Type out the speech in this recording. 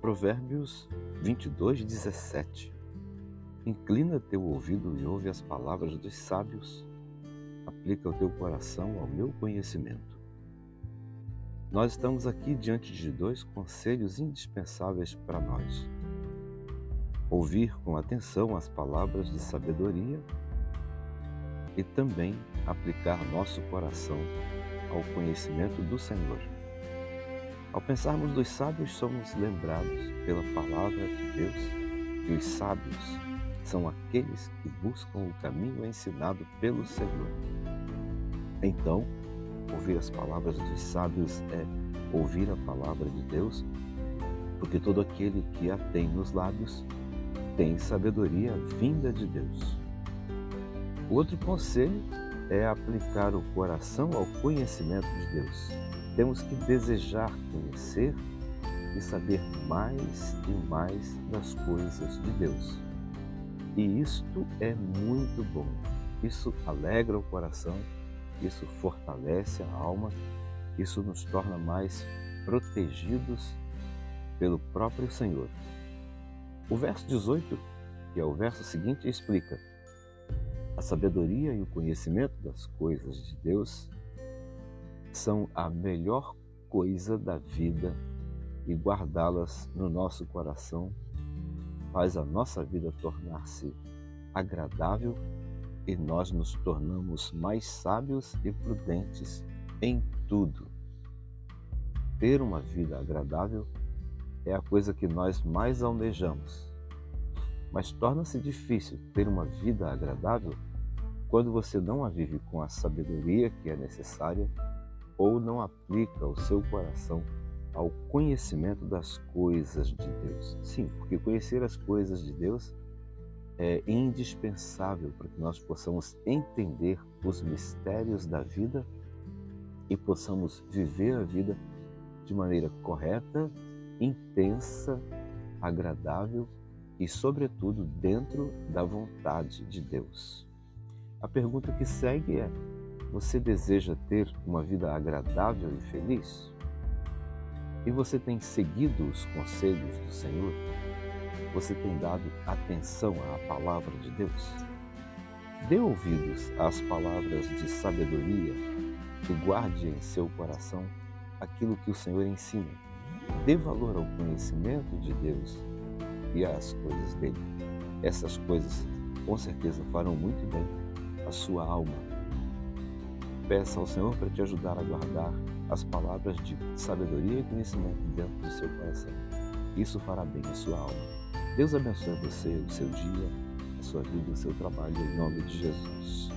Provérbios 22, 17. Inclina teu ouvido e ouve as palavras dos sábios, aplica o teu coração ao meu conhecimento. Nós estamos aqui diante de dois conselhos indispensáveis para nós. Ouvir com atenção as palavras de sabedoria e também aplicar nosso coração ao conhecimento do Senhor. Ao pensarmos dos sábios, somos lembrados pela palavra de Deus que os sábios são aqueles que buscam o caminho ensinado pelo Senhor. Então, ouvir as palavras dos sábios é ouvir a palavra de Deus, porque todo aquele que a tem nos lábios tem sabedoria vinda de Deus. O outro conselho é aplicar o coração ao conhecimento de Deus. Temos que desejar conhecer e saber mais e mais das coisas de Deus. E isto é muito bom. Isso alegra o coração, isso fortalece a alma, isso nos torna mais protegidos pelo próprio Senhor. O verso 18, que é o verso seguinte, explica: a sabedoria e o conhecimento das coisas de Deus são a melhor coisa da vida e guardá-las no nosso coração faz a nossa vida tornar-se agradável e nós nos tornamos mais sábios e prudentes em tudo. Ter uma vida agradável é a coisa que nós mais almejamos. Mas torna-se difícil ter uma vida agradável quando você não a vive com a sabedoria que é necessária ou não aplica o seu coração ao conhecimento das coisas de Deus. Sim, porque conhecer as coisas de Deus é indispensável para que nós possamos entender os mistérios da vida e possamos viver a vida de maneira correta, intensa, agradável e, sobretudo, dentro da vontade de Deus. A pergunta que segue é: você deseja ter uma vida agradável e feliz? E você tem seguido os conselhos do Senhor? Você tem dado atenção à palavra de Deus? Dê ouvidos às palavras de sabedoria e guarde em seu coração aquilo que o Senhor ensina. Dê valor ao conhecimento de Deus e às coisas dele. Essas coisas com certeza farão muito bem a sua alma. Peça ao Senhor para te ajudar a guardar as palavras de sabedoria e conhecimento dentro do seu coração. Isso fará bem à sua alma. Deus abençoe você, o seu dia, a sua vida, o seu trabalho, em nome de Jesus.